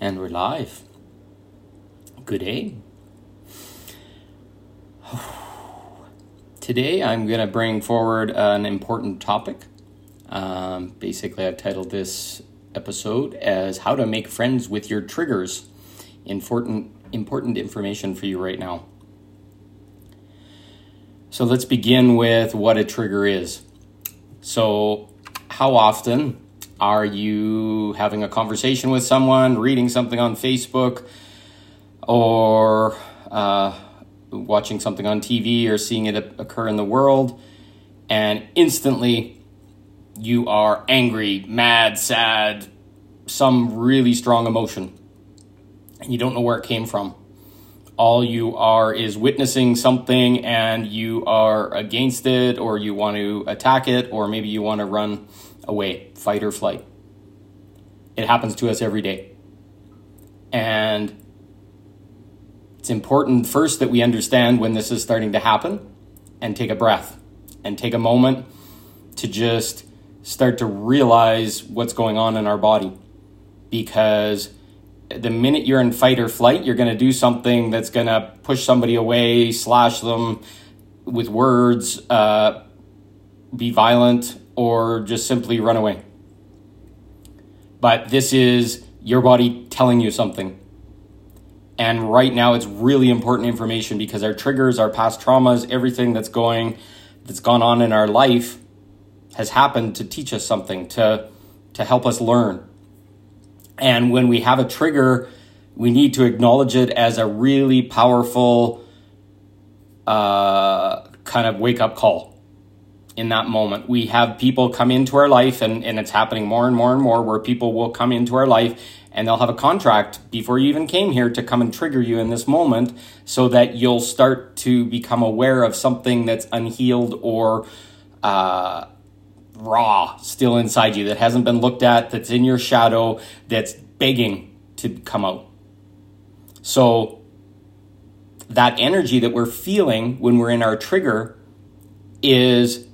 And we're live. Good day. Today I'm going to bring forward an important topic. Um, basically, I've titled this episode as How to Make Friends with Your Triggers. Important, important information for you right now. So let's begin with what a trigger is. So, how often are you having a conversation with someone, reading something on Facebook, or uh, watching something on TV or seeing it occur in the world, and instantly you are angry, mad, sad, some really strong emotion, and you don't know where it came from? all you are is witnessing something and you are against it or you want to attack it or maybe you want to run away, fight or flight. It happens to us every day. And it's important first that we understand when this is starting to happen and take a breath and take a moment to just start to realize what's going on in our body. Because the minute you're in fight or flight, you're going to do something that's going to push somebody away, slash them with words, uh, be violent, or just simply run away. But this is your body telling you something. And right now, it's really important information because our triggers, our past traumas, everything that's going, that's gone on in our life has happened to teach us something, to, to help us learn. And when we have a trigger, we need to acknowledge it as a really powerful uh, kind of wake up call in that moment. We have people come into our life, and, and it's happening more and more and more where people will come into our life and they'll have a contract before you even came here to come and trigger you in this moment so that you'll start to become aware of something that's unhealed or uh, raw still inside you that hasn't been looked at, that's in your shadow, that's begging to come out. So, that energy that we're feeling when we're in our trigger is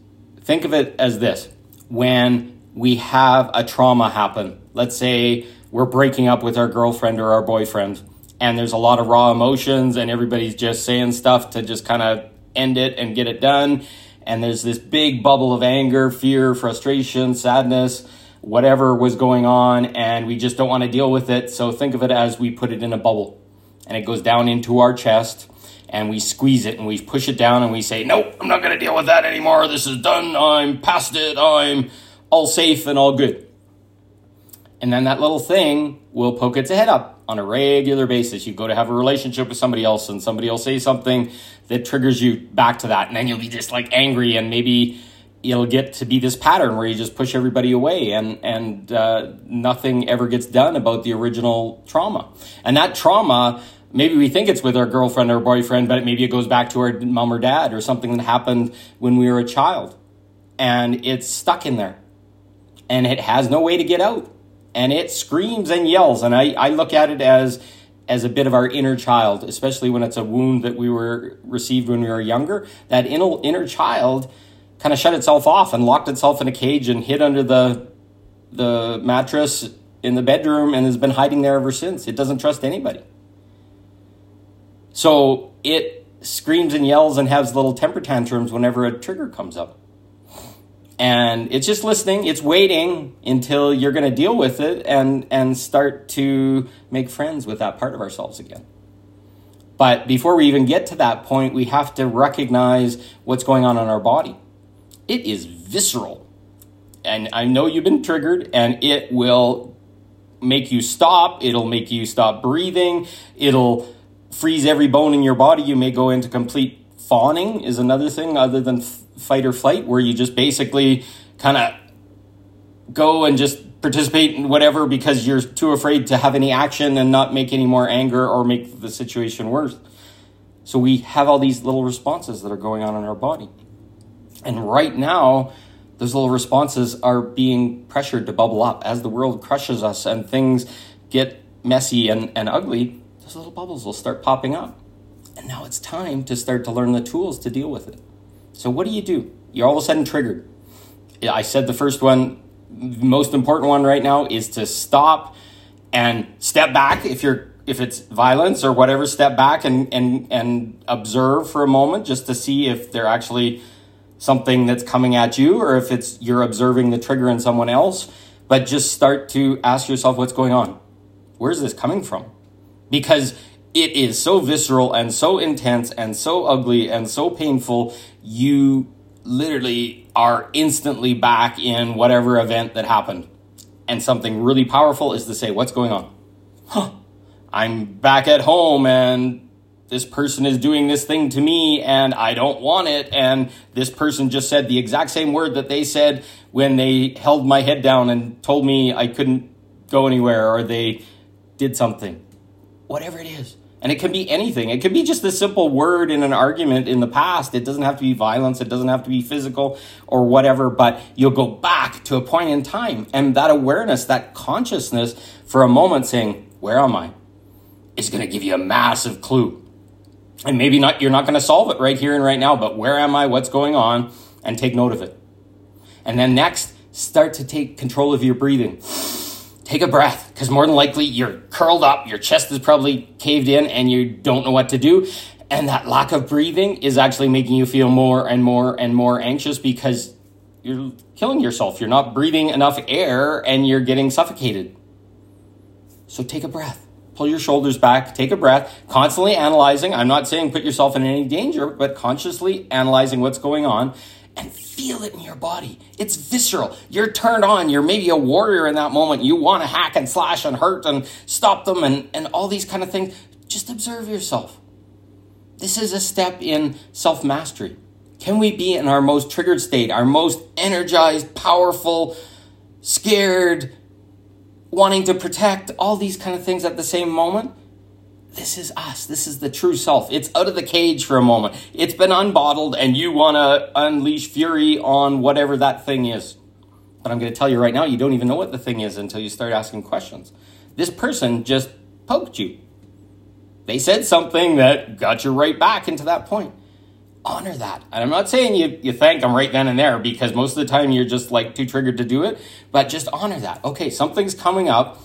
think of it as this when we have a trauma happen, let's say we're breaking up with our girlfriend or our boyfriend, and there's a lot of raw emotions, and everybody's just saying stuff to just kind of end it and get it done and there's this big bubble of anger, fear, frustration, sadness, whatever was going on, and we just don't want to deal with it. So think of it as we put it in a bubble and it goes down into our chest and we squeeze it and we push it down and we say, Nope, I'm not going to deal with that anymore. This is done. I'm past it. I'm all safe and all good. And then that little thing will poke its head up on a regular basis. You go to have a relationship with somebody else and somebody will say something that triggers you back to that. And then you'll be just like angry and maybe it'll get to be this pattern where you just push everybody away and, and uh, nothing ever gets done about the original trauma. And that trauma, maybe we think it's with our girlfriend or boyfriend, but maybe it goes back to our mom or dad or something that happened when we were a child. And it's stuck in there. And it has no way to get out and it screams and yells. And I, I look at it as as a bit of our inner child, especially when it's a wound that we were received when we were younger. That inner inner child kind of shut itself off and locked itself in a cage and hid under the the mattress in the bedroom and has been hiding there ever since. It doesn't trust anybody. So it screams and yells and has little temper tantrums whenever a trigger comes up. And it's just listening it's waiting until you're going to deal with it and and start to make friends with that part of ourselves again. But before we even get to that point we have to recognize what's going on in our body. It is visceral. And i know you've been triggered and it will make you stop it'll make you stop breathing it'll freeze every bone in your body you may go into complete fawning is another thing other than fight or flight where you just basically kind of go and just participate in whatever because you're too afraid to have any action and not make any more anger or make the situation worse. So we have all these little responses that are going on in our body. And right now, those little responses are being pressured to bubble up as the world crushes us and things get messy and, and ugly. Those little bubbles will start popping up. And now it's time to start to learn the tools to deal with it. So what do you do? You're all of a sudden triggered. I said the first one, most important one right now is to stop and step back if you're if it's violence or whatever step back and and and observe for a moment just to see if they're actually something that's coming at you or if it's you're observing the trigger in someone else but just start to ask yourself what's going on where's this coming from because it is so visceral and so intense and so ugly and so painful you literally are instantly back in whatever event that happened and something really powerful is to say what's going on huh I'm back at home and this person is doing this thing to me and I don't want it. And this person just said the exact same word that they said when they held my head down and told me I couldn't go anywhere or they did something. Whatever it is. And it can be anything. It can be just a simple word in an argument in the past. It doesn't have to be violence. It doesn't have to be physical or whatever, but you'll go back to a point in time and that awareness, that consciousness for a moment saying, Where am I? is going to give you a massive clue. And maybe not you're not going to solve it right here and right now, but where am I? What's going on? And take note of it. And then next, start to take control of your breathing. Take a breath because more than likely you're curled up, your chest is probably caved in, and you don't know what to do. And that lack of breathing is actually making you feel more and more and more anxious because you're killing yourself. You're not breathing enough air and you're getting suffocated. So take a breath pull your shoulders back, take a breath, constantly analyzing. I'm not saying put yourself in any danger, but consciously analyzing what's going on and feel it in your body. It's visceral. You're turned on. You're maybe a warrior in that moment. You want to hack and slash and hurt and stop them and, and all these kind of things. Just observe yourself. This is a step in self mastery. Can we be in our most triggered state, our most energized, powerful, scared, wanting to protect, all these kind of things at the same moment. This is us. This is the true self. It's out of the cage for a moment. It's been unbottled, and you want to unleash fury on whatever that thing is. But I'm going to tell you right now, you don't even know what the thing is until you start asking questions. This person just poked you. They said something that got you right back into that point honor that. And I'm not saying you, you thank them right then and there because most of the time you're just like too triggered to do it, but just honor that. Okay, something's coming up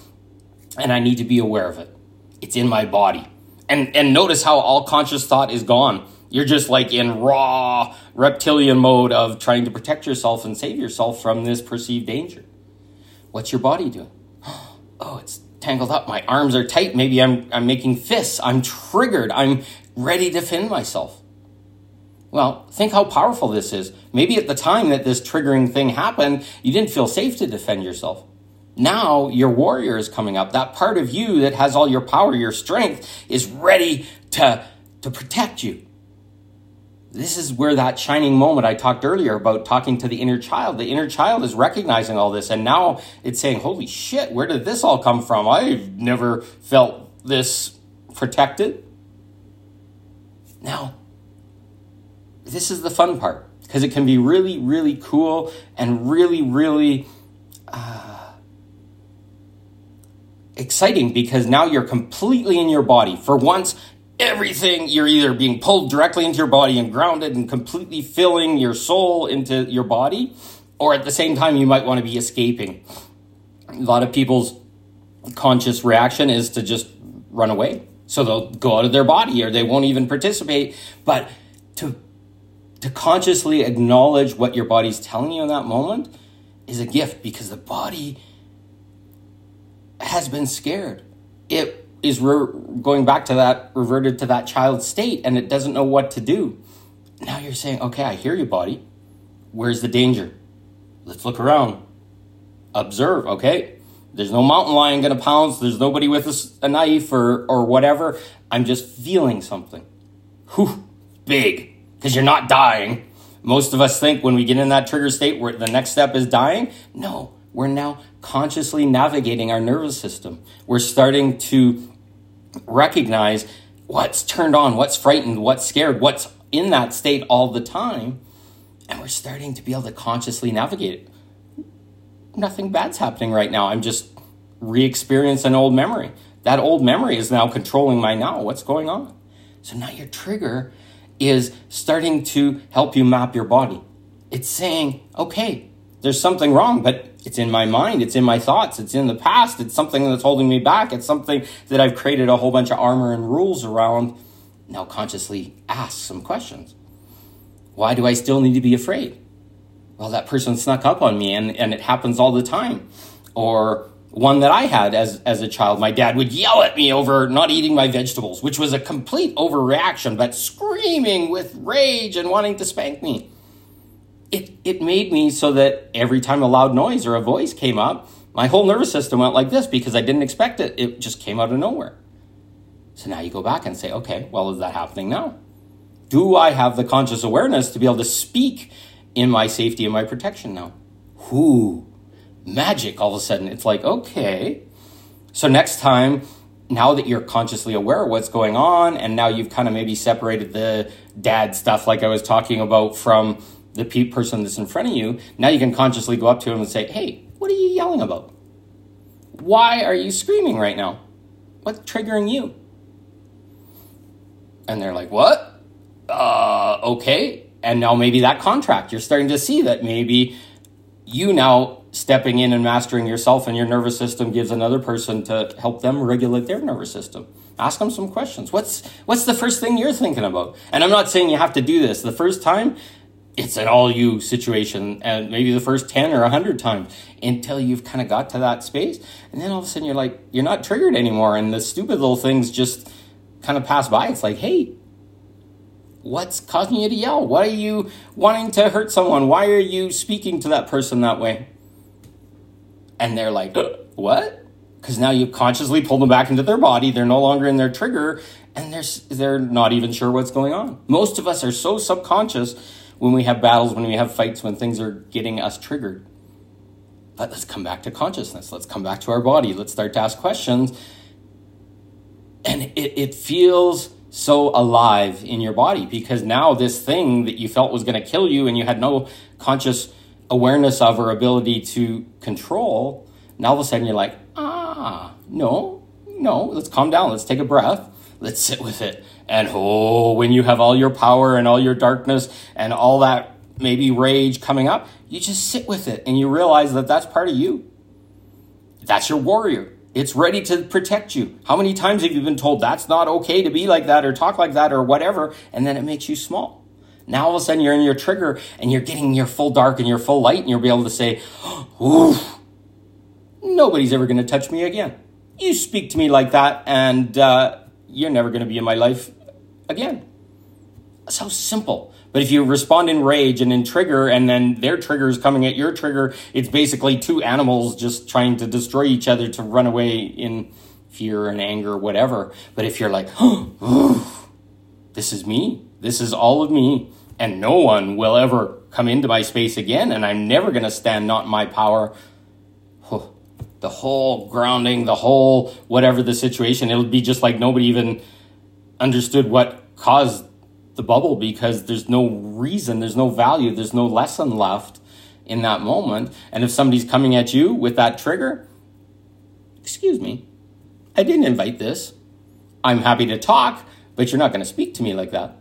and I need to be aware of it. It's in my body. And and notice how all conscious thought is gone. You're just like in raw reptilian mode of trying to protect yourself and save yourself from this perceived danger. What's your body doing? Oh, it's tangled up. My arms are tight. Maybe I'm I'm making fists. I'm triggered. I'm ready to defend myself. Well, think how powerful this is. Maybe at the time that this triggering thing happened, you didn't feel safe to defend yourself. Now your warrior is coming up. That part of you that has all your power, your strength, is ready to, to protect you. This is where that shining moment I talked earlier about talking to the inner child. The inner child is recognizing all this, and now it's saying, Holy shit, where did this all come from? I've never felt this protected. Now, this is the fun part because it can be really, really cool and really, really uh, exciting because now you're completely in your body. For once, everything you're either being pulled directly into your body and grounded and completely filling your soul into your body, or at the same time, you might want to be escaping. A lot of people's conscious reaction is to just run away. So they'll go out of their body or they won't even participate. But to to consciously acknowledge what your body's telling you in that moment is a gift because the body has been scared. It is re- going back to that, reverted to that child state, and it doesn't know what to do. Now you're saying, okay, I hear you, body. Where's the danger? Let's look around. Observe, okay? There's no mountain lion gonna pounce. There's nobody with a, a knife or, or whatever. I'm just feeling something. Whew, big because you're not dying. Most of us think when we get in that trigger state where the next step is dying. No, we're now consciously navigating our nervous system. We're starting to recognize what's turned on, what's frightened, what's scared, what's in that state all the time. And we're starting to be able to consciously navigate it. Nothing bad's happening right now. I'm just re experiencing an old memory. That old memory is now controlling my now. What's going on? So now your trigger is starting to help you map your body. It's saying, okay, there's something wrong, but it's in my mind, it's in my thoughts, it's in the past, it's something that's holding me back, it's something that I've created a whole bunch of armor and rules around. Now, consciously ask some questions. Why do I still need to be afraid? Well, that person snuck up on me and, and it happens all the time. Or one that I had as, as a child, my dad would yell at me over not eating my vegetables, which was a complete overreaction, but screaming with rage and wanting to spank me it, it made me so that every time a loud noise or a voice came up, my whole nervous system went like this because I didn't expect it. It just came out of nowhere. So now you go back and say, okay, well, is that happening now? Do I have the conscious awareness to be able to speak in my safety and my protection now? Whoo, magic all of a sudden. It's like, okay. So next time, now that you're consciously aware of what's going on, and now you've kind of maybe separated the dad stuff, like I was talking about, from the pe- person that's in front of you, now you can consciously go up to them and say, Hey, what are you yelling about? Why are you screaming right now? What's triggering you? And they're like, What? Uh, okay. And now maybe that contract, you're starting to see that maybe you now stepping in and mastering yourself and your nervous system gives another person to help them regulate their nervous system. Ask them some questions. What's what's the first thing you're thinking about? And I'm not saying you have to do this. The first time, it's an all you situation and maybe the first 10 or 100 times until you've kind of got to that space. And then all of a sudden you're like you're not triggered anymore and the stupid little things just kind of pass by. It's like hey what's causing you to yell? Why are you wanting to hurt someone? Why are you speaking to that person that way? And they're like what? Because now you've consciously pull them back into their body. They're no longer in their trigger and they're, they're not even sure what's going on. Most of us are so subconscious when we have battles, when we have fights, when things are getting us triggered. But let's come back to consciousness. Let's come back to our body. Let's start to ask questions. And it, it feels so alive in your body because now this thing that you felt was going to kill you and you had no conscious awareness of or ability to control, now all of a sudden you're like, ah, no, no, let's calm down. Let's take a breath. Let's sit with it. And oh, when you have all your power and all your darkness and all that maybe rage coming up, you just sit with it and you realize that that's part of you. That's your warrior. It's ready to protect you. How many times have you been told that's not okay to be like that or talk like that or whatever, and then it makes you small? Now all of a sudden you're in your trigger and you're getting your full dark and your full light, and you'll be able to say, Ooh, nobody's ever going to touch me again. You speak to me like that, and uh, you're never going to be in my life again. So simple. But if you respond in rage and in trigger, and then their trigger is coming at your trigger, it's basically two animals just trying to destroy each other to run away in fear and anger, whatever. But if you're like, this is me, this is all of me, and no one will ever come into my space again, and I'm never going to stand not in my power. The whole grounding, the whole whatever the situation, it'll be just like nobody even understood what caused the bubble because there's no reason, there's no value, there's no lesson left in that moment. And if somebody's coming at you with that trigger, excuse me, I didn't invite this. I'm happy to talk, but you're not going to speak to me like that.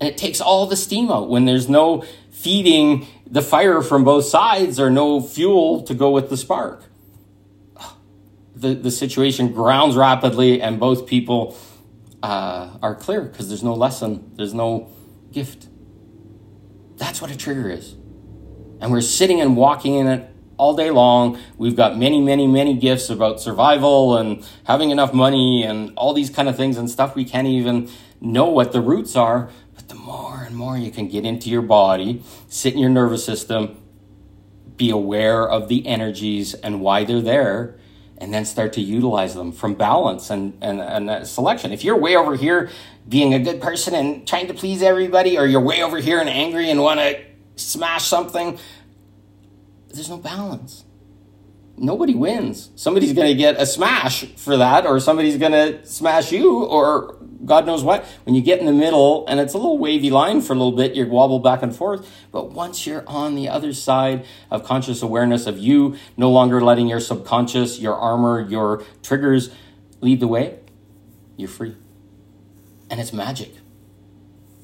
And it takes all the steam out when there's no feeding the fire from both sides or no fuel to go with the spark. The, the situation grounds rapidly, and both people uh, are clear because there's no lesson, there's no gift. That's what a trigger is. And we're sitting and walking in it all day long. We've got many, many, many gifts about survival and having enough money and all these kind of things and stuff we can't even know what the roots are. But the more and more you can get into your body, sit in your nervous system, be aware of the energies and why they're there, and then start to utilize them from balance and, and, and uh, selection. If you're way over here being a good person and trying to please everybody, or you're way over here and angry and want to smash something, there's no balance. Nobody wins. Somebody's going to get a smash for that, or somebody's going to smash you, or God knows what. When you get in the middle and it's a little wavy line for a little bit, you wobble back and forth. But once you're on the other side of conscious awareness of you no longer letting your subconscious, your armor, your triggers lead the way, you're free. And it's magic.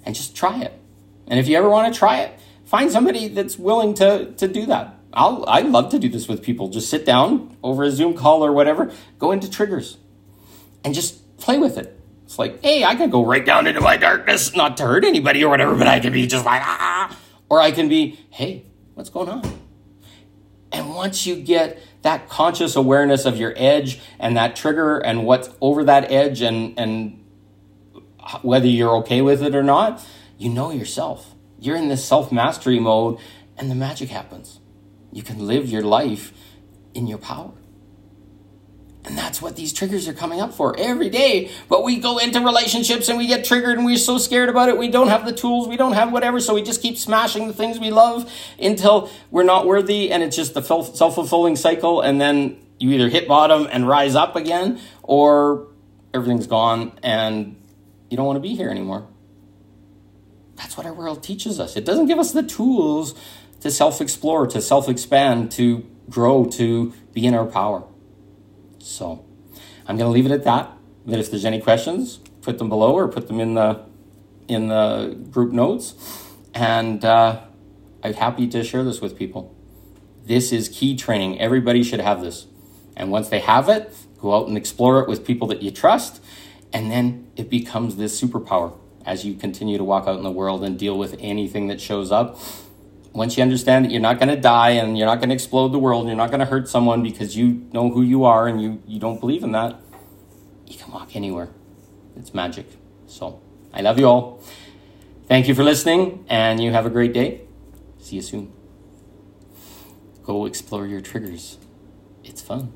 And just try it. And if you ever want to try it, find somebody that's willing to to do that. I'll I love to do this with people. Just sit down over a Zoom call or whatever, go into triggers and just play with it. It's like, hey, I can go right down into my darkness, not to hurt anybody or whatever, but I can be just like, ah. Or I can be, hey, what's going on? And once you get that conscious awareness of your edge and that trigger and what's over that edge and, and whether you're okay with it or not, you know yourself. You're in this self mastery mode and the magic happens. You can live your life in your power. And that's what these triggers are coming up for every day. But we go into relationships and we get triggered and we're so scared about it. We don't have the tools, we don't have whatever. So we just keep smashing the things we love until we're not worthy. And it's just the self fulfilling cycle. And then you either hit bottom and rise up again or everything's gone and you don't want to be here anymore. That's what our world teaches us. It doesn't give us the tools to self explore, to self expand, to grow, to be in our power. So I'm going to leave it at that. That if there's any questions, put them below or put them in the in the group notes, and uh, I'm happy to share this with people. This is key training. Everybody should have this, and once they have it, go out and explore it with people that you trust, and then it becomes this superpower as you continue to walk out in the world and deal with anything that shows up once you understand that you're not going to die and you're not going to explode the world and you're not going to hurt someone because you know who you are and you, you don't believe in that, you can walk anywhere. It's magic. So I love you all. Thank you for listening and you have a great day. See you soon. Go explore your triggers. It's fun.